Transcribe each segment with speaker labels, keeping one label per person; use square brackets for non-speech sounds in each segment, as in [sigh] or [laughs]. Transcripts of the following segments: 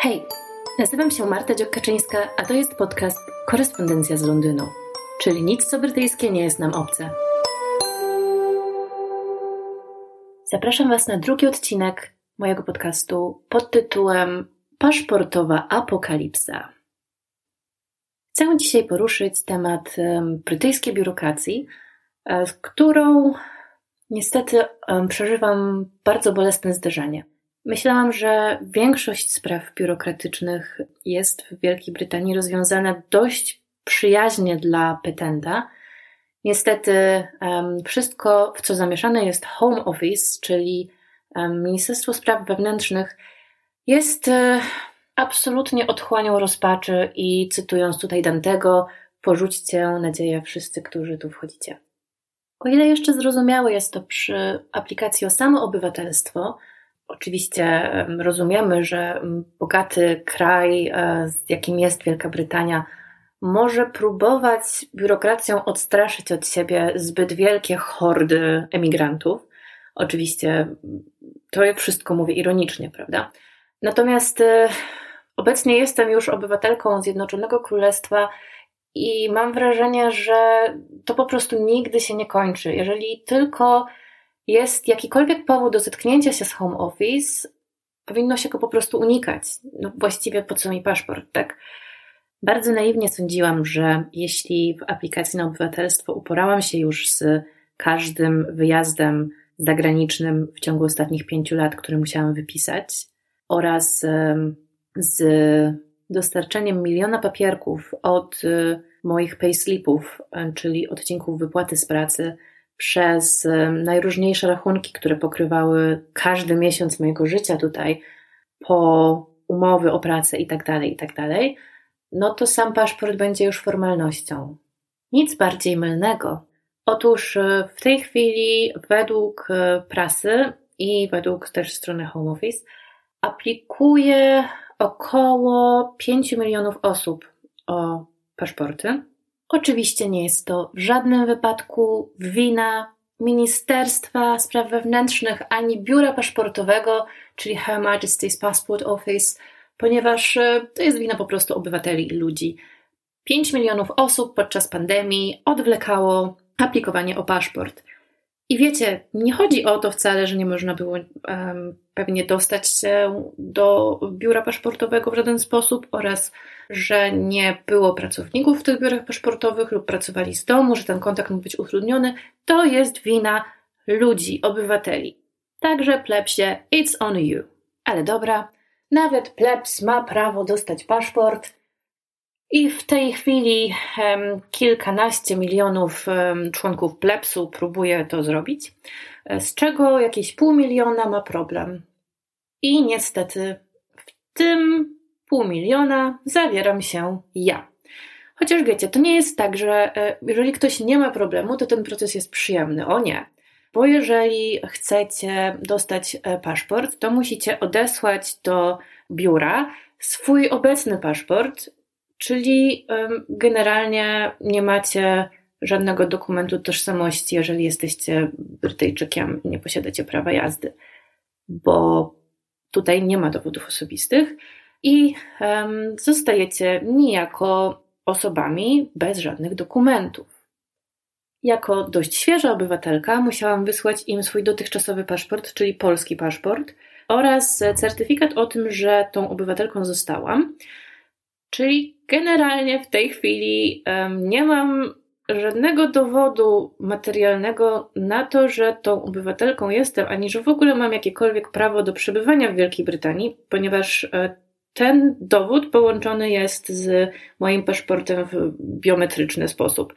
Speaker 1: Hej, nazywam się Marta Dziokaczyńska, a to jest podcast Korespondencja z Londynu, czyli nic co brytyjskie nie jest nam obce. Zapraszam Was na drugi odcinek mojego podcastu pod tytułem Paszportowa Apokalipsa. Chcę dzisiaj poruszyć temat brytyjskiej biurokracji, e, z którą niestety przeżywam bardzo bolesne zderzenie. Myślałam, że większość spraw biurokratycznych jest w Wielkiej Brytanii rozwiązana dość przyjaźnie dla petenta. Niestety, wszystko, w co zamieszane jest Home Office, czyli Ministerstwo Spraw Wewnętrznych, jest e, absolutnie otchłanią rozpaczy i cytując tutaj Dantego, porzućcie nadzieję wszyscy, którzy tu wchodzicie. O ile jeszcze zrozumiałe jest to przy aplikacji o samo obywatelstwo, Oczywiście rozumiemy, że bogaty kraj, e, jakim jest Wielka Brytania, może próbować biurokracją odstraszyć od siebie zbyt wielkie hordy emigrantów. Oczywiście to wszystko mówię ironicznie, prawda? Natomiast e, obecnie jestem już obywatelką Zjednoczonego Królestwa i mam wrażenie, że to po prostu nigdy się nie kończy. Jeżeli tylko jest jakikolwiek powód do zetknięcia się z home office, powinno się go po prostu unikać. No właściwie po co mi paszport, tak? Bardzo naiwnie sądziłam, że jeśli w aplikacji na obywatelstwo uporałam się już z każdym wyjazdem zagranicznym w ciągu ostatnich pięciu lat, który musiałam wypisać, oraz z dostarczeniem miliona papierków od y, moich payslipów, czyli odcinków wypłaty z pracy, przez najróżniejsze rachunki, które pokrywały każdy miesiąc mojego życia tutaj, po umowy o pracę i tak dalej, i tak no to sam paszport będzie już formalnością. Nic bardziej mylnego. Otóż e, w tej chwili według e, prasy i według też strony Home Office aplikuje około 5 milionów osób o paszporty. Oczywiście nie jest to w żadnym wypadku wina Ministerstwa Spraw Wewnętrznych ani Biura Paszportowego, czyli Her Majesty's Passport Office, ponieważ e, to jest wina po prostu obywateli i ludzi. 5 milionów osób podczas pandemii odwlekało aplikowanie o paszport. I wiecie, nie chodzi o to wcale, że nie można było um, pewnie dostać się do biura paszportowego w żaden sposób oraz że nie było pracowników w tych biurach paszportowych lub pracowali z domu, że ten kontakt mógł być utrudniony. To jest wina ludzi, obywateli. Także plebsie, it's on you. Ale dobra, nawet plebs ma prawo dostać paszport, i w tej chwili kilkanaście milionów członków plebsu próbuje to zrobić, e, z czego jakieś pół miliona ma problem. I niestety w tym pół miliona zawieram się ja. Chociaż wiecie, to nie jest tak, że e, jeżeli ktoś nie ma problemu, to ten proces jest przyjemny. O nie. Bo jeżeli chcecie dostać e, paszport, to musicie odesłać do biura swój obecny paszport Czyli generalnie nie macie żadnego dokumentu tożsamości, jeżeli jesteście Brytyjczykiem i nie posiadacie prawa jazdy, bo tutaj nie ma dowodów osobistych i zostajecie niejako osobami bez żadnych dokumentów. Jako dość świeża obywatelka musiałam wysłać im swój dotychczasowy paszport, czyli polski paszport, oraz certyfikat o tym, że tą obywatelką zostałam. Czyli generalnie w tej chwili nie mam żadnego dowodu materialnego na to, że tą obywatelką jestem, ani że w ogóle mam jakiekolwiek prawo do przebywania w Wielkiej Brytanii, ponieważ e, ten dowód połączony jest z moim paszportem w biometryczny sposób.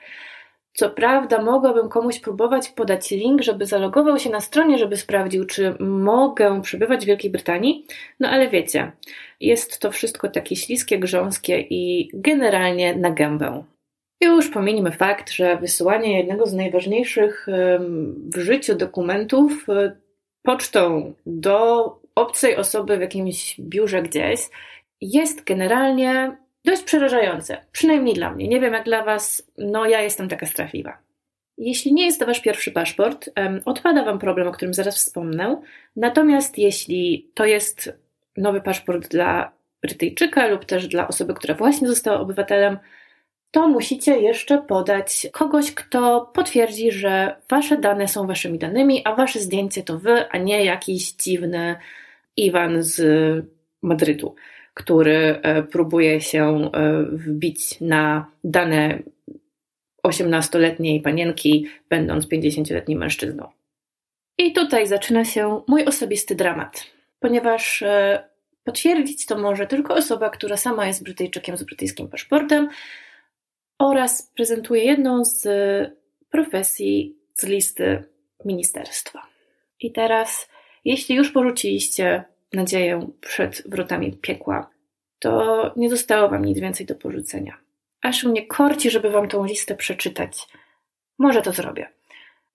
Speaker 1: Co prawda, mogłabym komuś próbować podać link, żeby zalogował się na stronie, żeby sprawdził, czy mogę przebywać w Wielkiej Brytanii, no ale wiecie, jest to wszystko takie śliskie, grząskie i generalnie na gębę. Już pomijmy fakt, że wysyłanie jednego z najważniejszych w życiu dokumentów e, pocztą do obcej osoby w jakimś biurze gdzieś jest generalnie dość przerażające. Przynajmniej dla mnie. Nie wiem jak dla Was, no ja jestem taka strachliwa. Jeśli nie jest to Wasz pierwszy paszport, odpada Wam problem, o którym zaraz wspomnę. Natomiast jeśli to jest nowy paszport dla Brytyjczyka lub też dla osoby, która właśnie została obywatelem, to musicie jeszcze podać kogoś, kto potwierdzi, że wasze dane są waszymi danymi, a wasze zdjęcie to wy, a nie jakiś dziwny Iwan z Madrytu, który e, próbuje się e, wbić na dane 18-letniej panienki, będąc 50-letnim mężczyzną. I tutaj zaczyna się mój osobisty dramat, ponieważ e, potwierdzić to może tylko osoba, która sama jest Brytyjczykiem z brytyjskim paszportem oraz prezentuje jedną z profesji z listy ministerstwa. I teraz, jeśli już porzuciliście nadzieję przed wrotami piekła, to nie zostało wam nic więcej do porzucenia. Aż mnie korci, żeby wam tą listę przeczytać. Może to zrobię.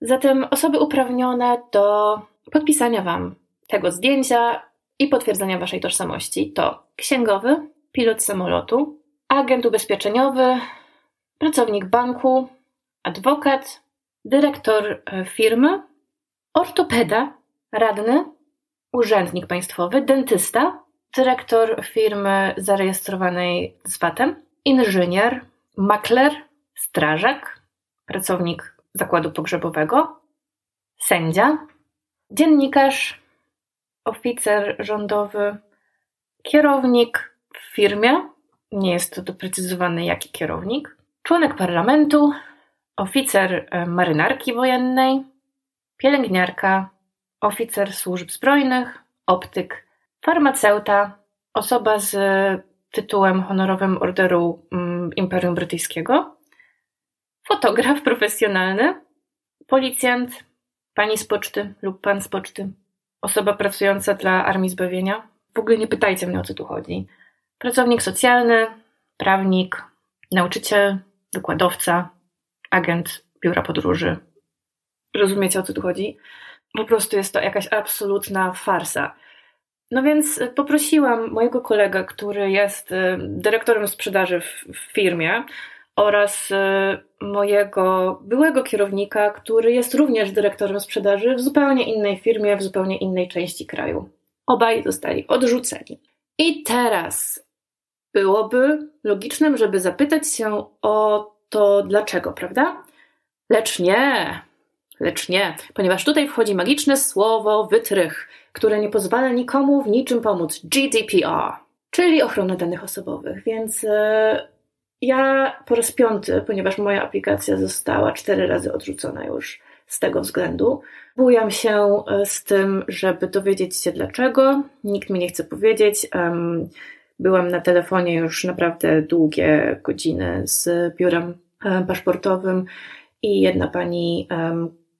Speaker 1: Zatem osoby uprawnione do podpisania wam tego zdjęcia i potwierdzenia waszej tożsamości to księgowy, pilot samolotu, agent ubezpieczeniowy, pracownik banku, adwokat, dyrektor e, firmy, ortopeda, radny, urzędnik państwowy, dentysta, dyrektor firmy zarejestrowanej z VAT-em, inżynier, makler, strażak, pracownik zakładu pogrzebowego, sędzia, dziennikarz, oficer rządowy, kierownik w firmie, nie jest to doprecyzowane jaki kierownik, członek parlamentu, oficer e, marynarki wojennej, pielęgniarka, oficer służb zbrojnych, optyk, farmaceuta, osoba z tytułem honorowym Orderu mm, Imperium Brytyjskiego, fotograf profesjonalny, policjant, pani z poczty lub pan z poczty, osoba pracująca dla Armii Zbawienia. W ogóle nie pytajcie mnie o co tu chodzi. Pracownik socjalny, prawnik, nauczyciel, wykładowca, agent biura podróży. Rozumiecie o co tu chodzi? Po prostu jest to jakaś absolutna farsa. No więc poprosiłam mojego kolegę, który jest y, dyrektorem sprzedaży w, w firmie, oraz y, mojego byłego kierownika, który jest również dyrektorem sprzedaży w zupełnie innej firmie, w zupełnie innej części kraju. Obaj zostali odrzuceni. I teraz byłoby logicznym, żeby zapytać się o to dlaczego, prawda? Lecz nie, lecz nie, ponieważ tutaj wchodzi magiczne słowo wytrych, które nie pozwala nikomu w niczym pomóc. GDPR, czyli ochrona danych osobowych. Więc yy, ja po raz piąty, ponieważ moja aplikacja została cztery razy odrzucona już z tego względu, bujam się e, z tym, żeby dowiedzieć się dlaczego. Nikt mi nie chce powiedzieć. Um, byłam na telefonie już naprawdę długie godziny z biurem um, paszportowym i jedna pani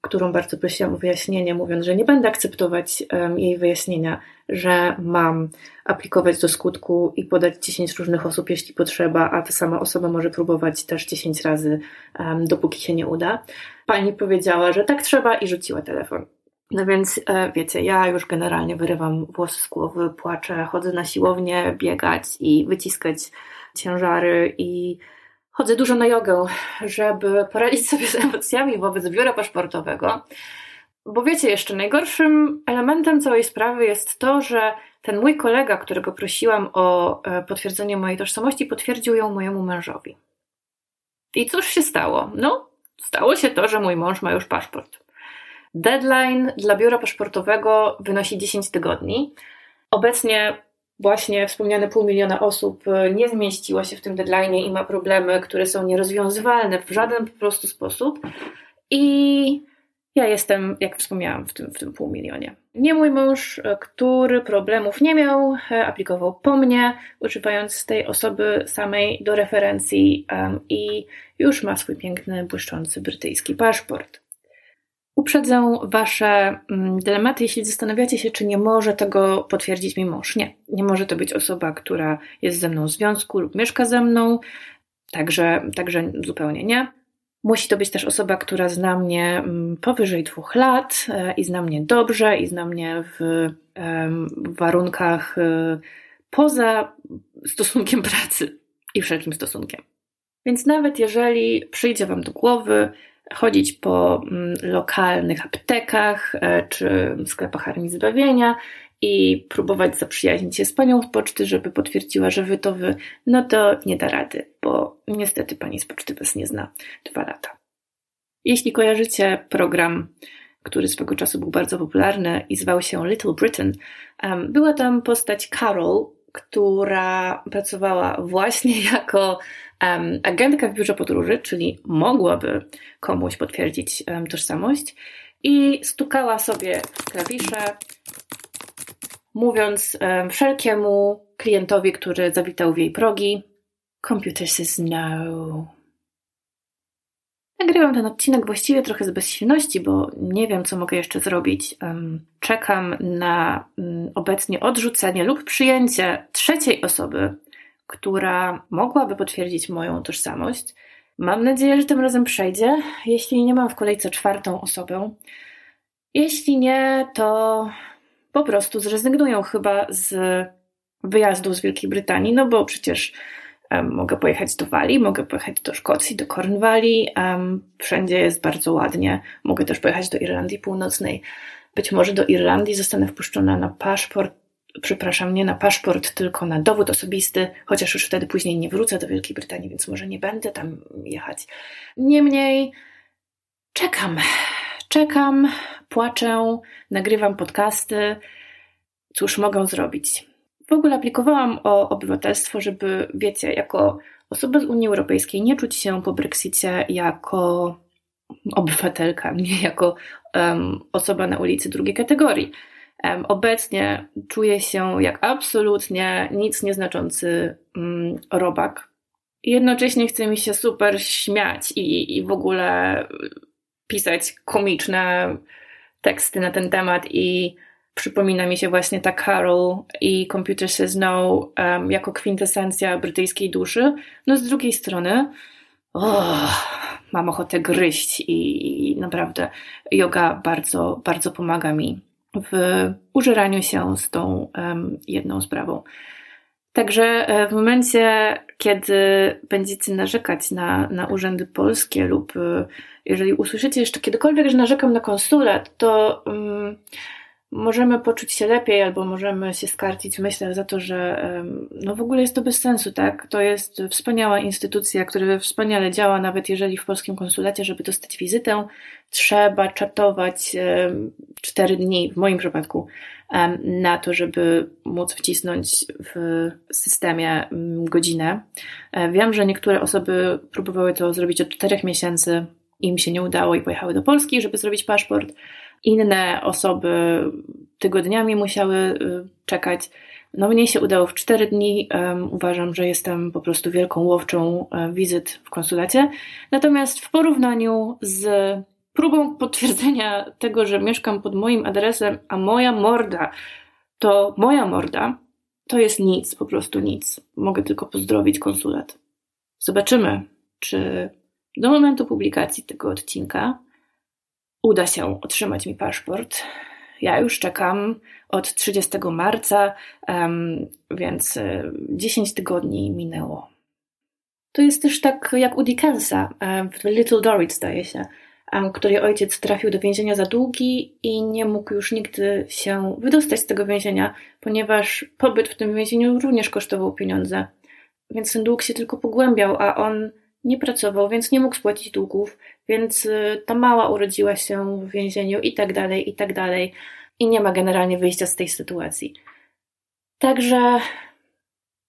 Speaker 1: którą bardzo prosiłam o wyjaśnienie, mówiąc, że nie będę akceptować um, jej wyjaśnienia, że mam aplikować do skutku i podać 10 różnych osób, jeśli potrzeba, a ta sama osoba może próbować też 10 razy, um, dopóki się nie uda. Pani powiedziała, że tak trzeba i rzuciła telefon. No więc e, wiecie, ja już generalnie wyrywam włosy z głowy, płaczę, chodzę na siłownię, biegać i wyciskać ciężary i Chodzę dużo na jogę, żeby poradzić sobie z emocjami wobec biura paszportowego. Bo wiecie, jeszcze najgorszym elementem całej sprawy jest to, że ten mój kolega, którego prosiłam o e, potwierdzenie mojej tożsamości, potwierdził ją mojemu mężowi. I cóż się stało? No, stało się to, że mój mąż ma już paszport. Deadline dla biura paszportowego wynosi 10 tygodni. Obecnie właśnie wspomniane pół miliona osób e, nie zmieściło się w tym deadline i ma problemy, które są nierozwiązywalne w żaden po prostu sposób. I ja jestem, jak wspomniałam, w tym, w tym pół milionie. Nie mój mąż, e, który problemów nie miał, e, aplikował po mnie, używając tej osoby samej do referencji um, i już ma swój piękny, błyszczący brytyjski paszport. Uprzedzę Wasze mm, dylematy, jeśli zastanawiacie się, czy nie może tego potwierdzić mi mąż. Nie, nie może to być osoba, która jest ze mną w związku lub mieszka ze mną, także, także zupełnie nie. Musi to być też osoba, która zna mnie mm, powyżej dwóch lat e, i zna mnie dobrze i zna mnie w, warunkach e, poza stosunkiem pracy i wszelkim stosunkiem. Więc nawet jeżeli przyjdzie Wam do głowy, chodzić po mm, lokalnych aptekach e, czy sklepach armii zbawienia i próbować zaprzyjaźnić się z panią z poczty, żeby potwierdziła, że wy to wy, no to nie da rady, bo niestety pani z poczty was nie zna dwa lata. Jeśli kojarzycie program, który swego czasu był bardzo popularny i zwał się Little Britain, była tam postać Carol, która pracowała właśnie [laughs] jako um, agentka w biurze podróży, czyli mogłaby komuś potwierdzić um, tożsamość i stukała sobie w klawisze, mówiąc um, wszelkiemu klientowi, który zawitał w jej progi, computer says no. Nagrywam ten odcinek właściwie trochę z bezsilności, bo nie wiem, co mogę jeszcze zrobić. Czekam na mm, obecnie odrzucenie lub przyjęcie trzeciej osoby, która mogłaby potwierdzić moją tożsamość. Mam nadzieję, że tym razem przejdzie. Jeśli nie mam w kolejce czwartą osobę, jeśli nie, to po prostu zrezygnują chyba z wyjazdu z Wielkiej Brytanii, no bo przecież mogę pojechać do Walii, mogę pojechać do Szkocji, do Cornwalli, um, wszędzie jest bardzo ładnie. Mogę też pojechać do Irlandii Północnej. Być może do Irlandii zostanę wpuszczona na paszport przepraszam, nie na paszport, tylko na dowód osobisty, chociaż już wtedy później nie wrócę do Wielkiej Brytanii, więc może nie będę tam jechać. Niemniej czekam, czekam, płaczę, nagrywam podcasty. Cóż mogę zrobić? W ogóle aplikowałam o obywatelstwo, żeby, wiecie, jako osoba z Unii Europejskiej nie czuć się po Brexicie jako obywatelka, [laughs] nie jako um, osoba na ulicy drugiej kategorii. Obecnie czuję się jak absolutnie nic nieznaczący mm, robak. Jednocześnie chce mi się super śmiać i, i w ogóle pisać komiczne teksty na ten temat i przypomina mi się właśnie ta Carol i Computer Says No um, jako kwintesencja brytyjskiej duszy. No z drugiej strony oh, mam ochotę gryźć i, i naprawdę yoga bardzo, bardzo pomaga mi w użeraniu się z tą um, jedną sprawą. Także e, w momencie, kiedy będziecie narzekać na, na urzędy polskie, lub e, jeżeli usłyszycie jeszcze kiedykolwiek, że narzekam na konsulat, to um, możemy poczuć się lepiej, albo możemy się skarcić w myślach za to, że no w ogóle jest to bez sensu, tak? To jest wspaniała instytucja, która wspaniale działa, nawet jeżeli w polskim konsulacie, żeby dostać wizytę, trzeba czatować cztery dni, w moim przypadku, na to, żeby móc wcisnąć w systemie godzinę. E, wiem, że niektóre osoby próbowały to zrobić od czterech miesięcy, im się nie udało i pojechały do Polski, żeby zrobić paszport. Inne osoby tygodniami musiały y, czekać. No mnie się udało w cztery dni. Um, uważam, że jestem po prostu wielką łowczą um, wizyt w konsulacie. Natomiast w porównaniu z próbą potwierdzenia tego, że mieszkam pod moim adresem, a moja morda to moja morda, to jest nic, po prostu nic. Mogę tylko pozdrowić konsulat. Zobaczymy, czy do momentu publikacji tego odcinka uda się otrzymać mi paszport. Ja już czekam od 30 marca, więc 10 e, tygodni minęło. To jest też tak jak u Dickensa w Little Dorrit, zdaje się, której ojciec trafił do więzienia za długi i nie mógł już nigdy się wydostać z tego więzienia, ponieważ pobyt w tym więzieniu również kosztował pieniądze. Więc ten dług się tylko pogłębiał, a on nie pracował, więc nie mógł spłacić długów, więc y, ta mała urodziła się w więzieniu i tak dalej, i tak dalej. I nie ma generalnie wyjścia z tej sytuacji. Także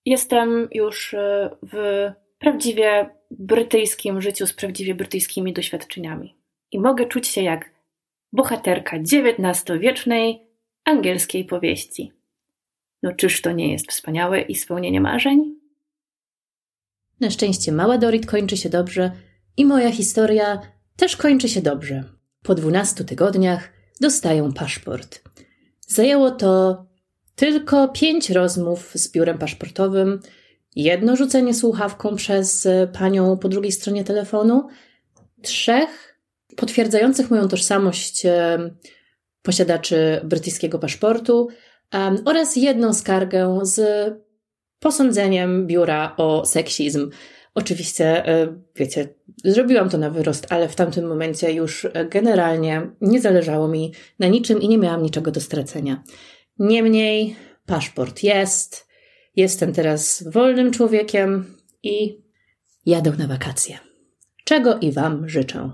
Speaker 1: jestem już y, w prawdziwie brytyjskim życiu z prawdziwie brytyjskimi doświadczeniami. I mogę czuć się jak bohaterka XIX-wiecznej angielskiej powieści. No czyż to nie jest wspaniałe i spełnienie marzeń?
Speaker 2: Na szczęście mała Dorit kończy się dobrze i moja historia też kończy się dobrze. Po dwunastu tygodniach dostaję paszport. Zajęło to tylko pięć rozmów z biurem paszportowym, jedno rzucenie słuchawką przez panią po drugiej stronie telefonu, trzech potwierdzających moją tożsamość posiadaczy brytyjskiego paszportu oraz jedną skargę z posądzeniem biura o seksizm. Oczywiście, e, wiecie, zrobiłam to na wyrost, ale w tamtym momencie już generalnie nie zależało mi na niczym i nie miałam niczego do stracenia. Niemniej paszport jest, jestem teraz wolnym człowiekiem i jadę na wakacje. Czego i Wam życzę.